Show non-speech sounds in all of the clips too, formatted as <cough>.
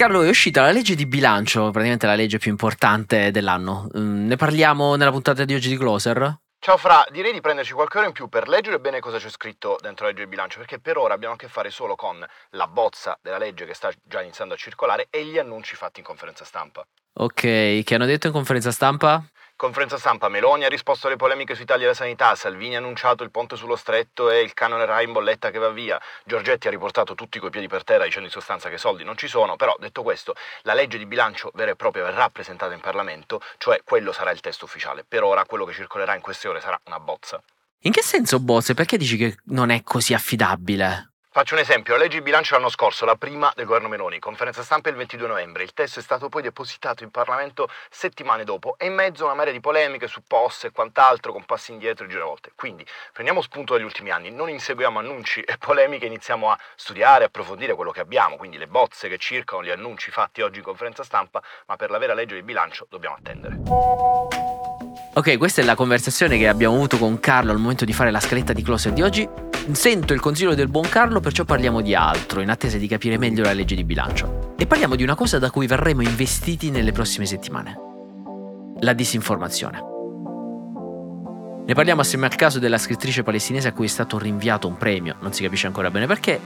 Carlo, è uscita la legge di bilancio, praticamente la legge più importante dell'anno. Mm, ne parliamo nella puntata di oggi di Closer? Ciao Fra, direi di prenderci qualche ora in più per leggere bene cosa c'è scritto dentro la legge di bilancio, perché per ora abbiamo a che fare solo con la bozza della legge che sta già iniziando a circolare e gli annunci fatti in conferenza stampa. Ok, che hanno detto in conferenza stampa? Conferenza stampa, Meloni ha risposto alle polemiche sui tagli alla sanità, Salvini ha annunciato il ponte sullo stretto e il canone Rai in bolletta che va via, Giorgetti ha riportato tutti coi piedi per terra dicendo in sostanza che soldi non ci sono, però detto questo, la legge di bilancio vera e propria verrà presentata in Parlamento, cioè quello sarà il testo ufficiale. Per ora quello che circolerà in queste ore sarà una bozza. In che senso bozze? Perché dici che non è così affidabile? Faccio un esempio, la legge di bilancio l'anno scorso, la prima del governo Meloni, conferenza stampa il 22 novembre, il testo è stato poi depositato in Parlamento settimane dopo e in mezzo a una marea di polemiche su posse e quant'altro con passi indietro e giravolte. Quindi prendiamo spunto dagli ultimi anni, non inseguiamo annunci e polemiche, iniziamo a studiare, approfondire quello che abbiamo, quindi le bozze che circolano, gli annunci fatti oggi in conferenza stampa, ma per la vera legge di bilancio dobbiamo attendere. Ok, questa è la conversazione che abbiamo avuto con Carlo al momento di fare la scaletta di closer di oggi. Sento il consiglio del buon Carlo, perciò parliamo di altro, in attesa di capire meglio la legge di bilancio. E parliamo di una cosa da cui verremo investiti nelle prossime settimane. La disinformazione. Ne parliamo assieme al caso della scrittrice palestinese a cui è stato rinviato un premio, non si capisce ancora bene perché,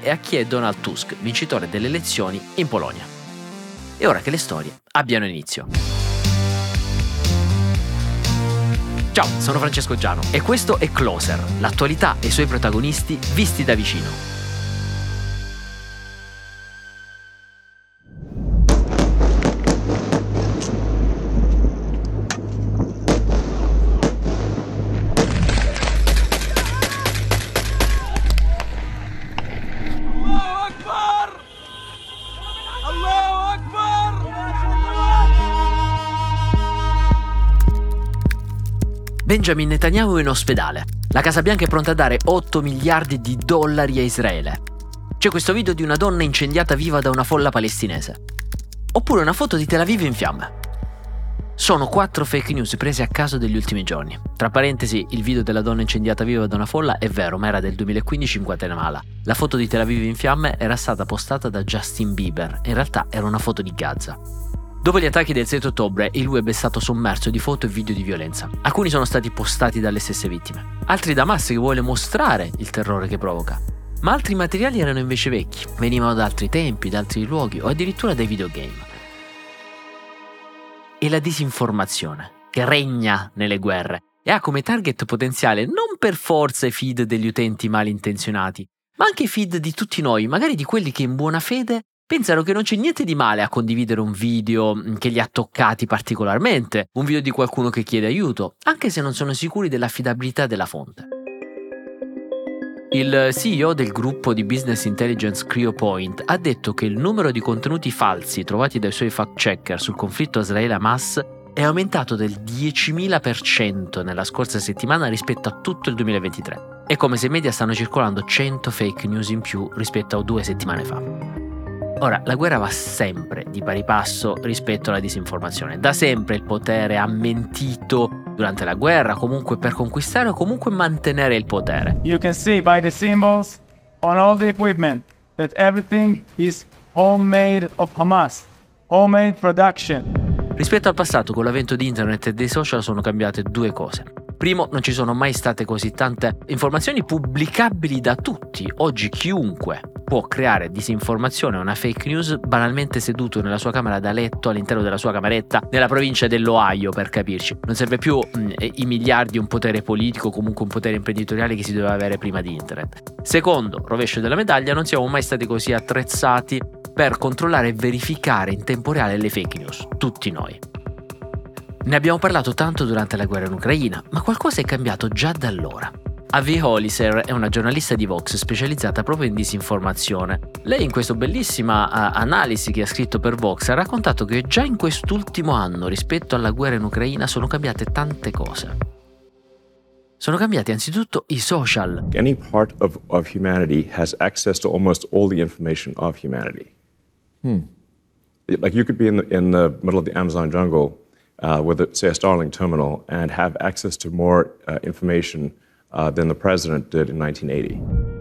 e a chi è Donald Tusk, vincitore delle elezioni in Polonia. E ora che le storie abbiano inizio. Ciao, sono Francesco Giano e questo è Closer, l'attualità e i suoi protagonisti visti da vicino. Benjamin Netanyahu in ospedale. La Casa Bianca è pronta a dare 8 miliardi di dollari a Israele. C'è questo video di una donna incendiata viva da una folla palestinese. Oppure una foto di Tel Aviv in fiamme. Sono quattro fake news prese a caso degli ultimi giorni. Tra parentesi, il video della donna incendiata viva da una folla è vero, ma era del 2015 in Guatemala. La foto di Tel Aviv in fiamme era stata postata da Justin Bieber, in realtà era una foto di Gaza. Dopo gli attacchi del 7 ottobre, il web è stato sommerso di foto e video di violenza. Alcuni sono stati postati dalle stesse vittime, altri da Hamas che vuole mostrare il terrore che provoca. Ma altri materiali erano invece vecchi, venivano da altri tempi, da altri luoghi o addirittura dai videogame. E la disinformazione, che regna nelle guerre, e ha come target potenziale non per forza i feed degli utenti malintenzionati, ma anche i feed di tutti noi, magari di quelli che in buona fede pensano che non c'è niente di male a condividere un video mm, che li ha toccati particolarmente, un video di qualcuno che chiede aiuto, anche se non sono sicuri dell'affidabilità della fonte. Il CEO del gruppo di business intelligence CryoPoint ha detto che il numero di contenuti falsi trovati dai suoi fact-checker sul conflitto Israele-Hamas è aumentato del 10.000% nella scorsa settimana rispetto a tutto il 2023. È come se in media stanno circolando 100 fake news in più rispetto a due settimane fa. Ora, la guerra va sempre di pari passo rispetto alla disinformazione. Da sempre il potere ha mentito durante la guerra, comunque per conquistare o comunque mantenere il potere. You can see by the symbols on all the equipment that everything is homemade of Hamas. Homemade production. Rispetto al passato, con l'avvento di internet e dei social sono cambiate due cose. Primo, non ci sono mai state così tante informazioni pubblicabili da tutti. Oggi chiunque può creare disinformazione, una fake news banalmente seduto nella sua camera da letto all'interno della sua cameretta nella provincia dell'Ohio per capirci. Non serve più mh, i miliardi, un potere politico, comunque un potere imprenditoriale che si doveva avere prima di internet. Secondo, rovescio della medaglia, non siamo mai stati così attrezzati per controllare e verificare in tempo reale le fake news, tutti noi. Ne abbiamo parlato tanto durante la guerra in Ucraina, ma qualcosa è cambiato già da allora. Avi Holiser è una giornalista di Vox specializzata proprio in disinformazione. Lei in questa bellissima uh, analisi che ha scritto per Vox ha raccontato che già in quest'ultimo anno rispetto alla guerra in Ucraina sono cambiate tante cose. Sono cambiati anzitutto i social. Any part of, of humanity has access to almost all the information of humanity. Hmm. Like you could be in the, in the middle of the Amazon jungle uh, with, a, say, a Starlink terminal and have access to more uh, information uh, than the president did in 1980.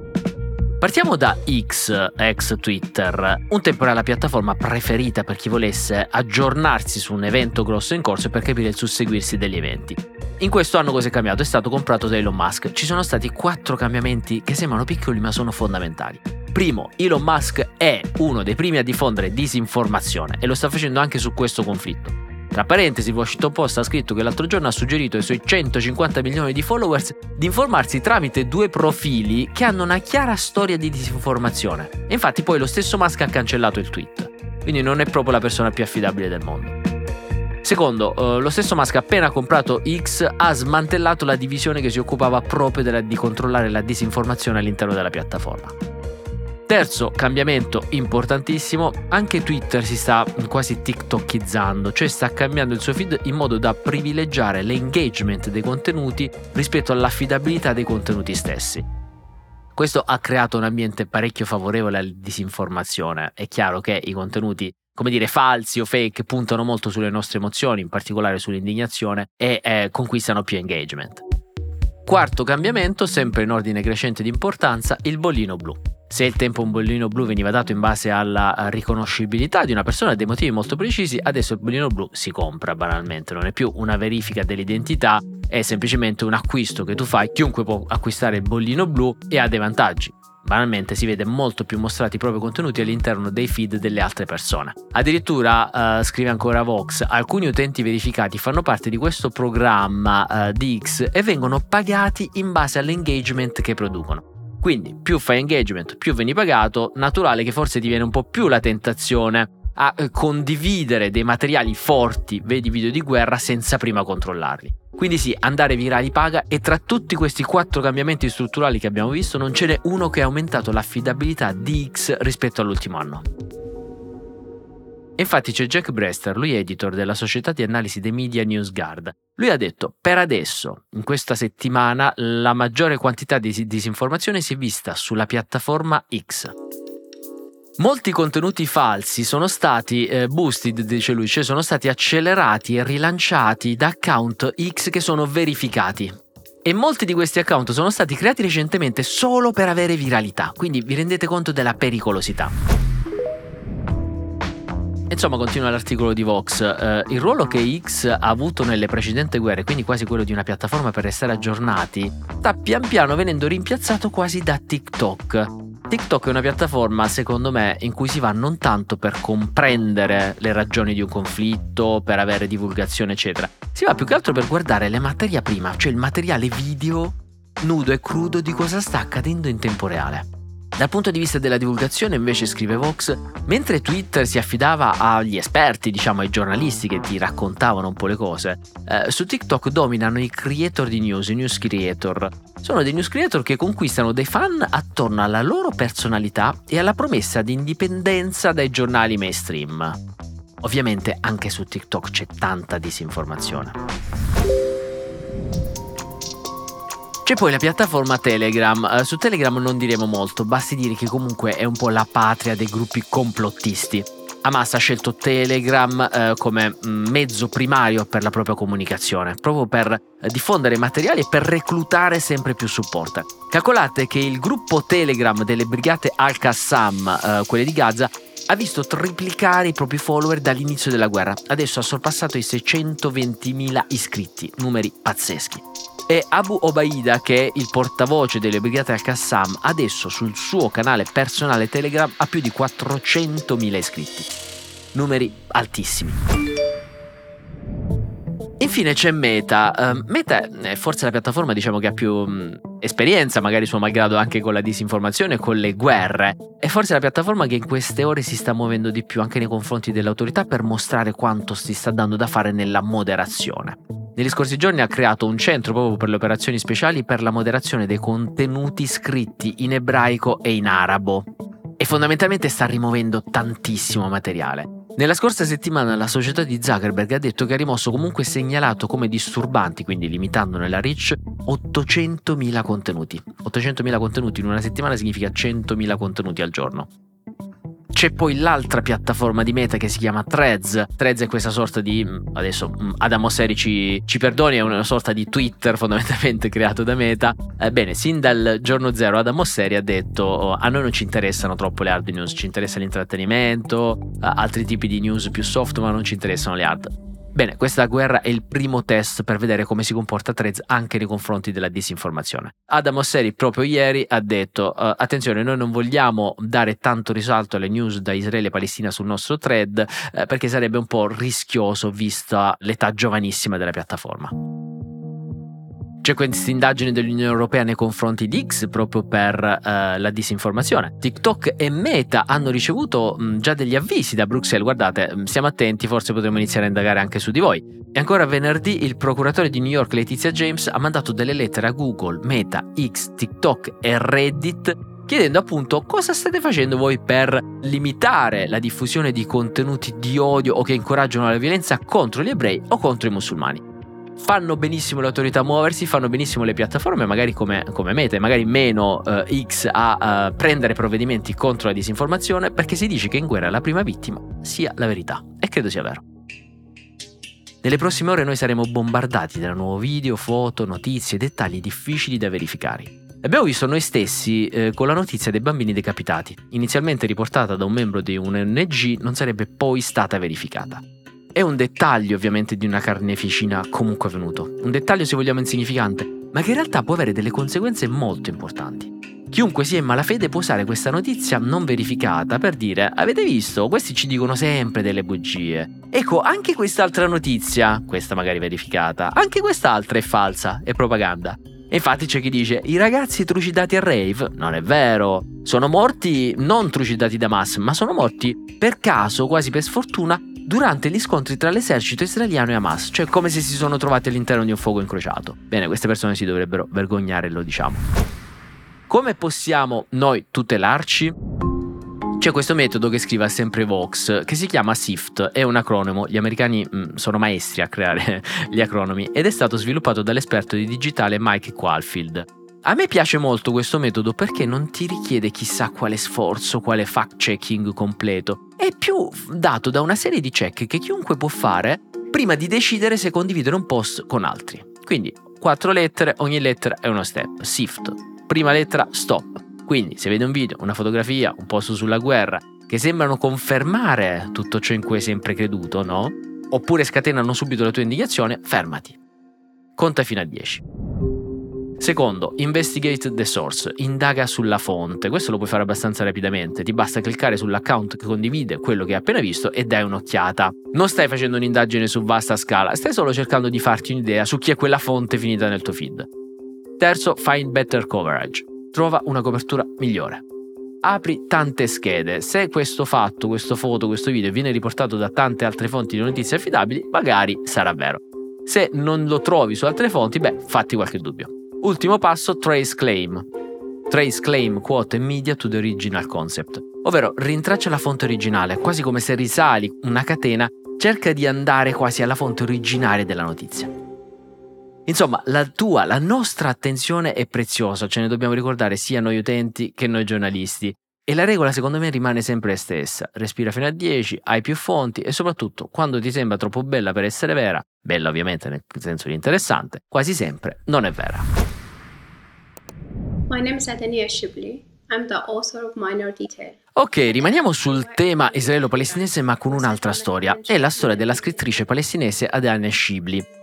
Partiamo da X, ex Twitter. Un tempo era la piattaforma preferita per chi volesse aggiornarsi su un evento grosso in corso e per capire il susseguirsi degli eventi. In questo anno cosa è cambiato? È stato comprato da Elon Musk. Ci sono stati quattro cambiamenti che sembrano piccoli ma sono fondamentali. Primo, Elon Musk è uno dei primi a diffondere disinformazione e lo sta facendo anche su questo conflitto. Tra parentesi, Washington Post ha scritto che l'altro giorno ha suggerito ai suoi 150 milioni di followers di informarsi tramite due profili che hanno una chiara storia di disinformazione. E infatti poi lo stesso Musk ha cancellato il tweet. Quindi non è proprio la persona più affidabile del mondo. Secondo, eh, lo stesso Musk appena comprato X ha smantellato la divisione che si occupava proprio della, di controllare la disinformazione all'interno della piattaforma. Terzo cambiamento importantissimo, anche Twitter si sta quasi tiktokizzando, cioè sta cambiando il suo feed in modo da privilegiare l'engagement dei contenuti rispetto all'affidabilità dei contenuti stessi. Questo ha creato un ambiente parecchio favorevole alla disinformazione. È chiaro che i contenuti, come dire, falsi o fake puntano molto sulle nostre emozioni, in particolare sull'indignazione, e eh, conquistano più engagement. Quarto cambiamento, sempre in ordine crescente di importanza, il bollino blu. Se il tempo un bollino blu veniva dato in base alla riconoscibilità di una persona dei motivi molto precisi, adesso il bollino blu si compra banalmente, non è più una verifica dell'identità, è semplicemente un acquisto che tu fai, chiunque può acquistare il bollino blu e ha dei vantaggi. Banalmente si vede molto più mostrati i propri contenuti all'interno dei feed delle altre persone. Addirittura, uh, scrive ancora Vox, alcuni utenti verificati fanno parte di questo programma uh, di X e vengono pagati in base all'engagement che producono. Quindi più fai engagement, più vieni pagato, naturale che forse ti viene un po' più la tentazione a eh, condividere dei materiali forti, vedi video di guerra, senza prima controllarli. Quindi sì, andare virali paga e tra tutti questi quattro cambiamenti strutturali che abbiamo visto non ce n'è uno che ha aumentato l'affidabilità di X rispetto all'ultimo anno. Infatti c'è Jack Brester, lui editor della società di analisi dei media NewsGuard. Lui ha detto, per adesso, in questa settimana, la maggiore quantità di disinformazione si è vista sulla piattaforma X. Molti contenuti falsi sono stati eh, boosted, dice lui, cioè sono stati accelerati e rilanciati da account X che sono verificati. E molti di questi account sono stati creati recentemente solo per avere viralità, quindi vi rendete conto della pericolosità. Insomma, continua l'articolo di Vox. Eh, il ruolo che X ha avuto nelle precedenti guerre, quindi quasi quello di una piattaforma per restare aggiornati, sta pian piano venendo rimpiazzato quasi da TikTok. TikTok è una piattaforma, secondo me, in cui si va non tanto per comprendere le ragioni di un conflitto, per avere divulgazione, eccetera. Si va più che altro per guardare le materie prima, cioè il materiale video nudo e crudo di cosa sta accadendo in tempo reale. Dal punto di vista della divulgazione, invece, scrive Vox, mentre Twitter si affidava agli esperti, diciamo ai giornalisti che ti raccontavano un po' le cose, eh, su TikTok dominano i creator di news, i news creator. Sono dei news creator che conquistano dei fan attorno alla loro personalità e alla promessa di indipendenza dai giornali mainstream. Ovviamente anche su TikTok c'è tanta disinformazione. C'è poi la piattaforma Telegram. Uh, su Telegram non diremo molto, basti dire che comunque è un po' la patria dei gruppi complottisti. Hamas ha scelto Telegram eh, come mm, mezzo primario per la propria comunicazione, proprio per eh, diffondere materiali e per reclutare sempre più supporter. Calcolate che il gruppo Telegram delle brigate Al-Qassam, eh, quelle di Gaza, ha visto triplicare i propri follower dall'inizio della guerra. Adesso ha sorpassato i 620.000 iscritti, numeri pazzeschi. E Abu Obaida, che è il portavoce delle brigate al-Qassam, adesso sul suo canale personale Telegram ha più di 400.000 iscritti. Numeri altissimi. Infine c'è Meta. Uh, Meta è forse la piattaforma diciamo, che ha più um, esperienza, magari suo malgrado anche con la disinformazione e con le guerre. È forse la piattaforma che in queste ore si sta muovendo di più anche nei confronti dell'autorità per mostrare quanto si sta dando da fare nella moderazione. Negli scorsi giorni ha creato un centro proprio per le operazioni speciali per la moderazione dei contenuti scritti in ebraico e in arabo. E fondamentalmente sta rimuovendo tantissimo materiale. Nella scorsa settimana la società di Zuckerberg ha detto che ha rimosso comunque segnalato come disturbanti, quindi limitandone la reach, 800.000 contenuti. 800.000 contenuti in una settimana significa 100.000 contenuti al giorno. C'è poi l'altra piattaforma di Meta che si chiama Threads. Threads è questa sorta di. Mm, adesso mm, Adam Osseri ci, ci perdoni, è una sorta di Twitter <laughs> fondamentalmente creato da Meta. Ebbene, sin dal giorno zero Adam Osseri ha detto: oh, a noi non ci interessano troppo le hard news, ci interessa l'intrattenimento, altri tipi di news più soft, ma non ci interessano le hard. Bene, questa guerra è il primo test per vedere come si comporta Threads anche nei confronti della disinformazione. Adam Osseri proprio ieri ha detto uh, attenzione, noi non vogliamo dare tanto risalto alle news da Israele e Palestina sul nostro thread uh, perché sarebbe un po' rischioso vista l'età giovanissima della piattaforma. C'è questa indagine dell'Unione Europea nei confronti di X proprio per uh, la disinformazione. TikTok e Meta hanno ricevuto mh, già degli avvisi da Bruxelles, guardate, stiamo attenti, forse potremmo iniziare a indagare anche su di voi. E ancora venerdì il procuratore di New York Letizia James ha mandato delle lettere a Google, Meta, X, TikTok e Reddit chiedendo appunto cosa state facendo voi per limitare la diffusione di contenuti di odio o che incoraggiano la violenza contro gli ebrei o contro i musulmani fanno benissimo le autorità a muoversi, fanno benissimo le piattaforme, magari come, come mete, magari meno uh, X a uh, prendere provvedimenti contro la disinformazione, perché si dice che in guerra la prima vittima sia la verità. E credo sia vero. Nelle prossime ore noi saremo bombardati da nuovi video, foto, notizie, dettagli difficili da verificare. Abbiamo visto noi stessi eh, con la notizia dei bambini decapitati, inizialmente riportata da un membro di un ONG, non sarebbe poi stata verificata. È un dettaglio ovviamente di una carneficina comunque avvenuto, un dettaglio se vogliamo insignificante, ma che in realtà può avere delle conseguenze molto importanti. Chiunque sia in malafede può usare questa notizia non verificata per dire avete visto, questi ci dicono sempre delle bugie. Ecco, anche quest'altra notizia, questa magari verificata, anche quest'altra è falsa, è propaganda. E infatti c'è chi dice i ragazzi trucidati a rave, non è vero, sono morti non trucidati da Hamas, ma sono morti per caso, quasi per sfortuna, durante gli scontri tra l'esercito israeliano e Hamas, cioè come se si sono trovati all'interno di un fuoco incrociato. Bene, queste persone si dovrebbero vergognare, lo diciamo. Come possiamo noi tutelarci? C'è questo metodo che scrive sempre Vox, che si chiama SIFT, è un acronimo, gli americani mh, mm, sono maestri a creare <laughs> gli acronimi, ed è stato sviluppato dall'esperto di digitale Mike Qualfield. A me piace molto questo metodo perché non ti richiede chissà quale sforzo, quale fact-checking completo. È più dato da una serie di check che chiunque può fare prima di decidere se condividere un post con altri. Quindi, quattro lettere, ogni lettera è uno step. Shift. Prima lettera, stop. Quindi, se vedi un video, una fotografia, un post sulla guerra, che sembrano confermare tutto ciò in cui hai sempre creduto, no? Oppure scatenano subito la tua indicazione, fermati. Conta fino a 10. Secondo, investigate the source, indaga sulla fonte. Questo lo puoi fare abbastanza rapidamente. Ti basta cliccare sull'account che condivide quello che hai appena visto e dai un'occhiata. Non stai facendo un'indagine su vasta scala, stai solo cercando di farti un'idea su chi è quella fonte finita nel tuo feed. Terzo, find better coverage. Trova una copertura migliore. Apri tante schede. Se questo fatto, questo foto, questo video viene riportato da tante altre fonti di notizie affidabili, magari sarà vero. Se non lo trovi su altre fonti, beh, fatti qualche dubbio. Ultimo passo, trace claim. Trace claim quote media to the original concept, ovvero rintraccia la fonte originale, quasi come se risali una catena, cerca di andare quasi alla fonte originale della notizia. Insomma, la tua, la nostra attenzione è preziosa, ce ne dobbiamo ricordare sia noi utenti che noi giornalisti. E la regola secondo me rimane sempre la stessa. Respira fino a 10, hai più fonti e soprattutto quando ti sembra troppo bella per essere vera, bella ovviamente nel senso di interessante, quasi sempre non è vera. My name is Adenia Shibli. I'm the author of Minor Detail. Ok, rimaniamo sul tema israelo-palestinese ma con un'altra storia. È la storia della scrittrice palestinese Adania Shibli.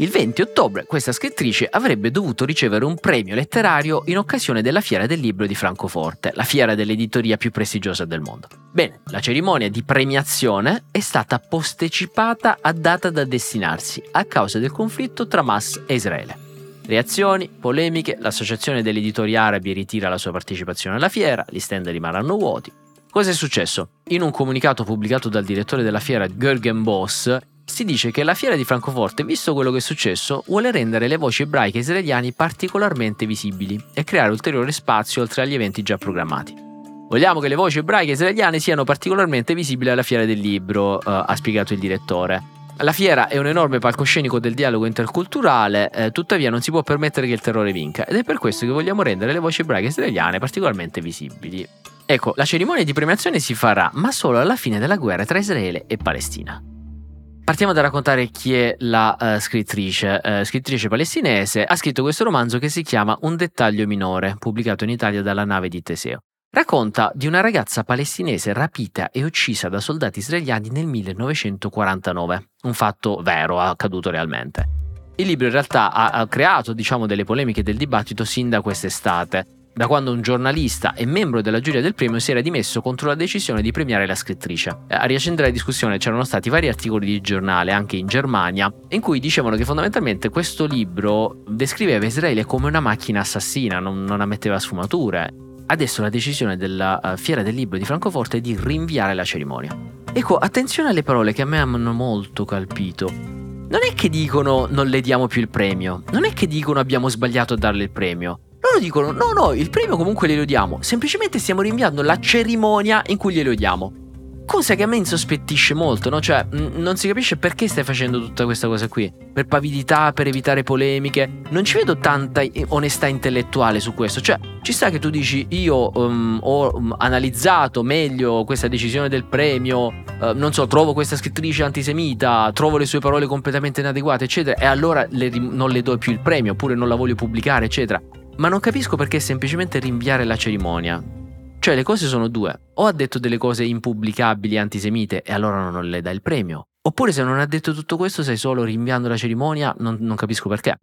Il 20 ottobre questa scrittrice avrebbe dovuto ricevere un premio letterario in occasione della Fiera del Libro di Francoforte, la fiera dell'editoria più prestigiosa del mondo. Bene, la cerimonia di premiazione è stata posticipata a data da destinarsi a causa del conflitto tra Hamas e Israele. Reazioni, polemiche, l'associazione degli editori arabi ritira la sua partecipazione alla fiera, gli stand rimarranno vuoti. Cosa è successo? In un comunicato pubblicato dal direttore della fiera Görgen Boss si dice che la fiera di Francoforte, visto quello che è successo, vuole rendere le voci ebraiche israeliane particolarmente visibili e creare ulteriore spazio oltre agli eventi già programmati. Vogliamo che le voci ebraiche israeliane siano particolarmente visibili alla fiera del libro, uh, ha spiegato il direttore. La fiera è un enorme palcoscenico del dialogo interculturale, eh, tuttavia non si può permettere che il terrore vinca ed è per questo che vogliamo rendere le voci ebraiche israeliane particolarmente visibili. Ecco, la cerimonia di premiazione si farà, ma solo alla fine della guerra tra Israele e Palestina. Partiamo da raccontare chi è la uh, scrittrice. Uh, scrittrice palestinese ha scritto questo romanzo che si chiama Un dettaglio minore, pubblicato in Italia dalla nave di Teseo. Racconta di una ragazza palestinese rapita e uccisa da soldati israeliani nel 1949, un fatto vero, accaduto realmente. Il libro in realtà ha, ha creato diciamo, delle polemiche del dibattito sin da quest'estate, da quando un giornalista e membro della giuria del premio si era dimesso contro la decisione di premiare la scrittrice. A riaccendere la discussione c'erano stati vari articoli di giornale, anche in Germania, in cui dicevano che fondamentalmente questo libro descriveva Israele come una macchina assassina, non, non ammetteva sfumature Adesso la decisione della uh, Fiera del Libro di Francoforte è di rinviare la cerimonia. Ecco, attenzione alle parole che a me hanno molto colpito. Non è che dicono non le diamo più il premio, non è che dicono abbiamo sbagliato a darle il premio. Loro dicono no, no, il premio comunque glielo diamo, semplicemente stiamo rinviando la cerimonia in cui glielo diamo. Cosa che a me insospettisce molto, no? Cioè, mh, non si capisce perché stai facendo tutta questa cosa qui. Per pavidità, per evitare polemiche. Non ci vedo tanta onestà intellettuale su questo. Cioè, ci sta che tu dici, io um, ho um, analizzato meglio questa decisione del premio, uh, non so, trovo questa scrittrice antisemita, trovo le sue parole completamente inadeguate, eccetera, e allora le, non le do più il premio, oppure non la voglio pubblicare, eccetera. Ma non capisco perché semplicemente rinviare la cerimonia. Cioè le cose sono due. O ha detto delle cose impubblicabili antisemite e allora non le dà il premio. Oppure se non ha detto tutto questo sei solo rinviando la cerimonia, non, non capisco perché.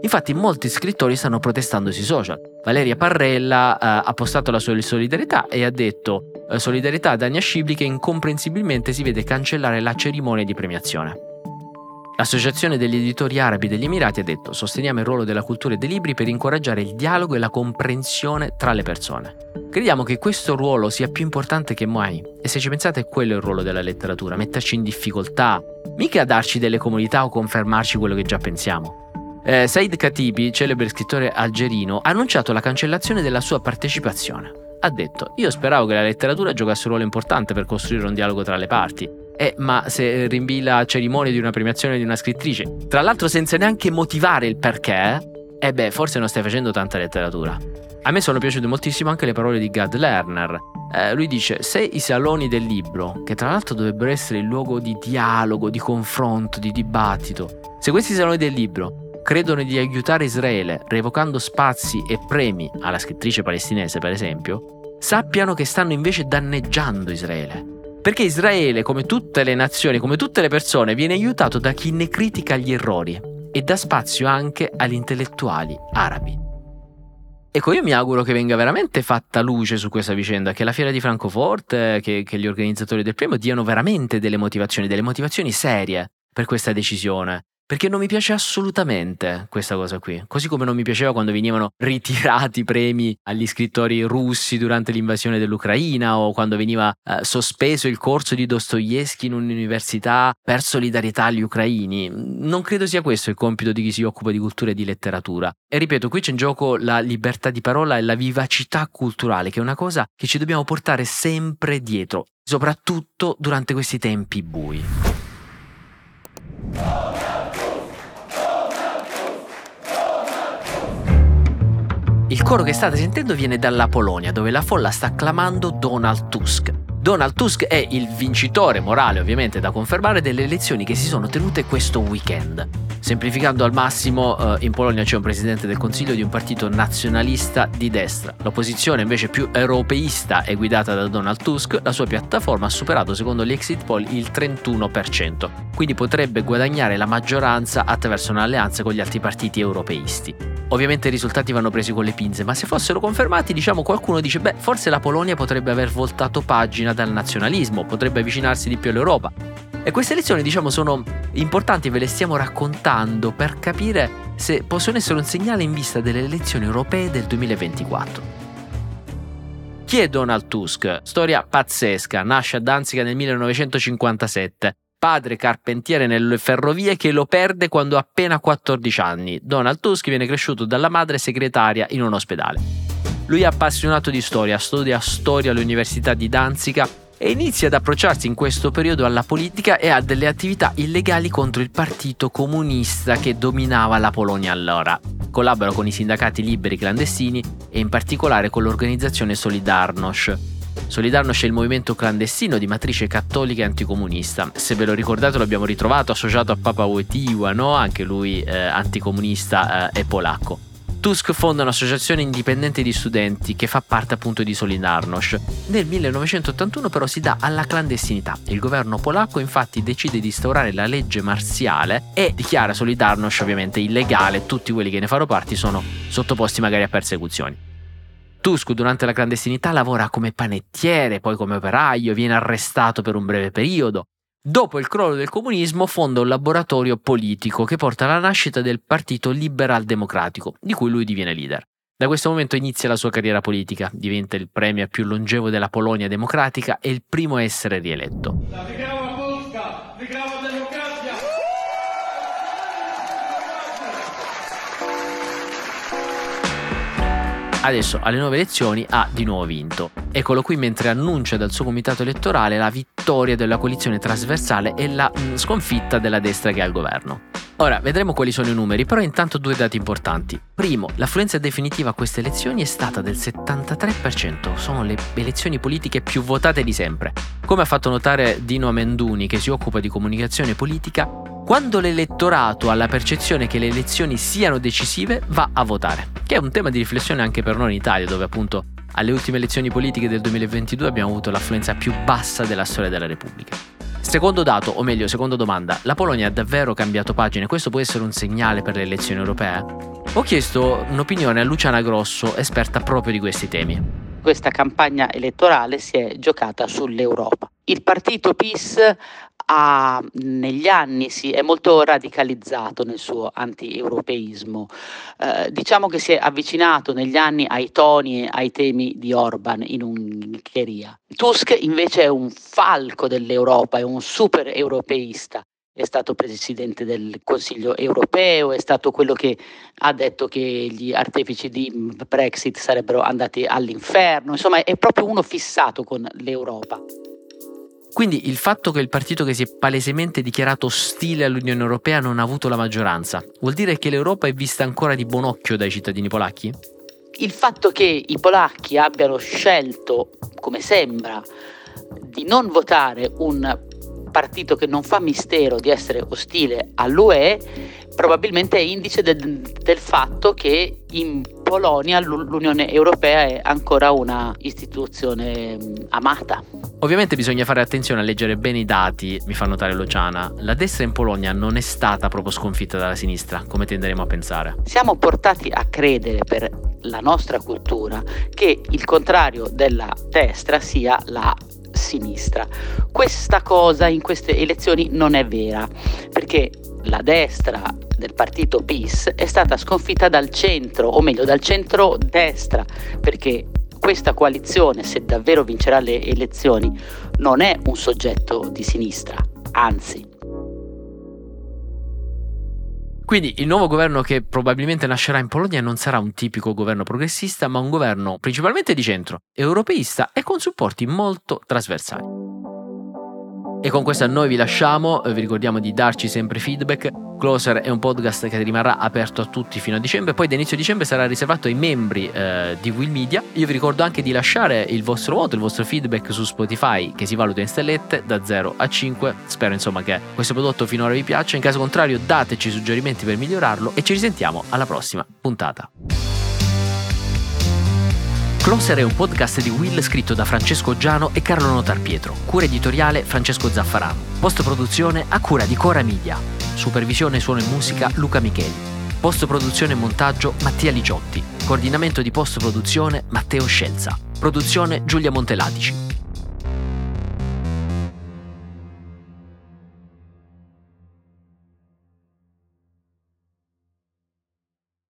Infatti molti scrittori stanno protestando sui social. Valeria Parrella eh, ha postato la sua solidarietà e ha detto eh, solidarietà ad Ania Scibli che incomprensibilmente si vede cancellare la cerimonia di premiazione. L'Associazione degli editori arabi degli Emirati ha detto sosteniamo il ruolo della cultura e dei libri per incoraggiare il dialogo e la comprensione tra le persone. Crediamo che questo ruolo sia più importante che mai e se ci pensate quello è il ruolo della letteratura, metterci in difficoltà, mica darci delle comunità o confermarci quello che già pensiamo. Eh, Said Khatibi, celebre scrittore algerino, ha annunciato la cancellazione della sua partecipazione. Ha detto, io speravo che la letteratura giocasse un ruolo importante per costruire un dialogo tra le parti, eh, ma se rinvii la cerimonia di una premiazione di una scrittrice, tra l'altro senza neanche motivare il perché, eh beh, forse non stai facendo tanta letteratura. A me sono piaciute moltissimo anche le parole di Gad Lerner. Eh, lui dice: Se i saloni del libro, che tra l'altro dovrebbero essere il luogo di dialogo, di confronto, di dibattito, se questi saloni del libro credono di aiutare Israele revocando spazi e premi alla scrittrice palestinese, per esempio, sappiano che stanno invece danneggiando Israele. Perché Israele, come tutte le nazioni, come tutte le persone, viene aiutato da chi ne critica gli errori e dà spazio anche agli intellettuali arabi. Ecco, io mi auguro che venga veramente fatta luce su questa vicenda, che la fiera di Francoforte, che, che gli organizzatori del premio diano veramente delle motivazioni, delle motivazioni serie per questa decisione. Perché non mi piace assolutamente questa cosa qui. Così come non mi piaceva quando venivano ritirati premi agli scrittori russi durante l'invasione dell'Ucraina o quando veniva eh, sospeso il corso di Dostoevsky in un'università per solidarietà agli ucraini. Non credo sia questo il compito di chi si occupa di cultura e di letteratura. E ripeto, qui c'è in gioco la libertà di parola e la vivacità culturale, che è una cosa che ci dobbiamo portare sempre dietro, soprattutto durante questi tempi bui. Il coro che state sentendo viene dalla Polonia, dove la folla sta acclamando Donald Tusk. Donald Tusk è il vincitore morale, ovviamente da confermare, delle elezioni che si sono tenute questo weekend. Semplificando al massimo, eh, in Polonia c'è un presidente del Consiglio di un partito nazionalista di destra. L'opposizione invece più europeista è guidata da Donald Tusk, la sua piattaforma ha superato secondo gli exit poll il 31%, quindi potrebbe guadagnare la maggioranza attraverso un'alleanza con gli altri partiti europeisti. Ovviamente i risultati vanno presi con le pinze, ma se fossero confermati, diciamo qualcuno dice, beh, forse la Polonia potrebbe aver voltato pagina dal nazionalismo, potrebbe avvicinarsi di più all'Europa. E queste lezioni, diciamo, sono importanti, ve le stiamo raccontando per capire se possono essere un segnale in vista delle elezioni europee del 2024. Chi è Donald Tusk? Storia pazzesca, nasce a Danzica nel 1957. Padre carpentiere nelle ferrovie che lo perde quando ha appena 14 anni. Donald Tusk viene cresciuto dalla madre segretaria in un ospedale. Lui è appassionato di storia, studia storia all'Università di Danzica e inizia ad approcciarsi in questo periodo alla politica e a delle attività illegali contro il partito comunista che dominava la Polonia allora. Collabora con i sindacati liberi clandestini e in particolare con l'organizzazione Solidarność. Solidarność è il movimento clandestino di matrice cattolica e anticomunista. Se ve lo ricordate lo abbiamo ritrovato associato a Papa Wojtyła, no? anche lui eh, anticomunista eh, e polacco. Tusk fonda un'associazione indipendente di studenti che fa parte appunto di Solidarność. Nel 1981 però si dà alla clandestinità. Il governo polacco infatti decide di instaurare la legge marziale e dichiara Solidarność ovviamente illegale, tutti quelli che ne fanno parte sono sottoposti magari a persecuzioni. Tusk durante la clandestinità lavora come panettiere, poi come operaio, viene arrestato per un breve periodo, Dopo il crollo del comunismo fonda un laboratorio politico che porta alla nascita del Partito Liberal Democratico, di cui lui diviene leader. Da questo momento inizia la sua carriera politica, diventa il premier più longevo della Polonia democratica e il primo a essere rieletto. Adesso alle nuove elezioni ha di nuovo vinto. Eccolo qui mentre annuncia dal suo comitato elettorale la vittoria della coalizione trasversale e la mm, sconfitta della destra che è al governo. Ora vedremo quali sono i numeri, però intanto due dati importanti. Primo, l'affluenza definitiva a queste elezioni è stata del 73%, sono le elezioni politiche più votate di sempre. Come ha fatto notare Dino Amenduni, che si occupa di comunicazione politica, quando l'elettorato ha la percezione che le elezioni siano decisive, va a votare, che è un tema di riflessione anche per noi in Italia, dove appunto alle ultime elezioni politiche del 2022 abbiamo avuto l'affluenza più bassa della storia della Repubblica. Secondo dato, o meglio, seconda domanda, la Polonia ha davvero cambiato pagine? Questo può essere un segnale per le elezioni europee? Ho chiesto un'opinione a Luciana Grosso, esperta proprio di questi temi questa campagna elettorale si è giocata sull'Europa. Il partito PIS ha, negli anni si è molto radicalizzato nel suo anti-europeismo. Eh, diciamo che si è avvicinato negli anni ai toni e ai temi di Orban in Ungheria. Tusk invece è un falco dell'Europa, è un super europeista è stato presidente del Consiglio europeo, è stato quello che ha detto che gli artefici di Brexit sarebbero andati all'inferno, insomma è proprio uno fissato con l'Europa. Quindi il fatto che il partito che si è palesemente dichiarato ostile all'Unione Europea non ha avuto la maggioranza, vuol dire che l'Europa è vista ancora di buon occhio dai cittadini polacchi? Il fatto che i polacchi abbiano scelto, come sembra, di non votare un partito che non fa mistero di essere ostile all'UE probabilmente è indice del, del fatto che in Polonia l'Unione Europea è ancora una istituzione amata. Ovviamente bisogna fare attenzione a leggere bene i dati, mi fa notare Luciana. La destra in Polonia non è stata proprio sconfitta dalla sinistra, come tenderemo a pensare. Siamo portati a credere per la nostra cultura che il contrario della destra sia la sinistra. Questa cosa in queste elezioni non è vera, perché la destra del partito PIS è stata sconfitta dal centro, o meglio dal centro-destra, perché questa coalizione, se davvero vincerà le elezioni, non è un soggetto di sinistra, anzi quindi il nuovo governo che probabilmente nascerà in Polonia non sarà un tipico governo progressista, ma un governo principalmente di centro, europeista e con supporti molto trasversali. E con questo noi vi lasciamo, vi ricordiamo di darci sempre feedback Closer è un podcast che rimarrà aperto a tutti fino a dicembre, poi da inizio dicembre sarà riservato ai membri eh, di Will Media. Io vi ricordo anche di lasciare il vostro voto, il vostro feedback su Spotify che si valuta in stellette da 0 a 5. Spero insomma che questo prodotto finora vi piaccia, in caso contrario dateci suggerimenti per migliorarlo e ci risentiamo alla prossima puntata. Closer è un podcast di Will scritto da Francesco Giano e Carlo Notar Pietro, cura editoriale Francesco Zaffarano, post produzione a cura di Cora Media. Supervisione suono e musica Luca Micheli. Post produzione e montaggio Mattia Ligiotti. Coordinamento di post produzione Matteo Scelza. Produzione Giulia Monteladici.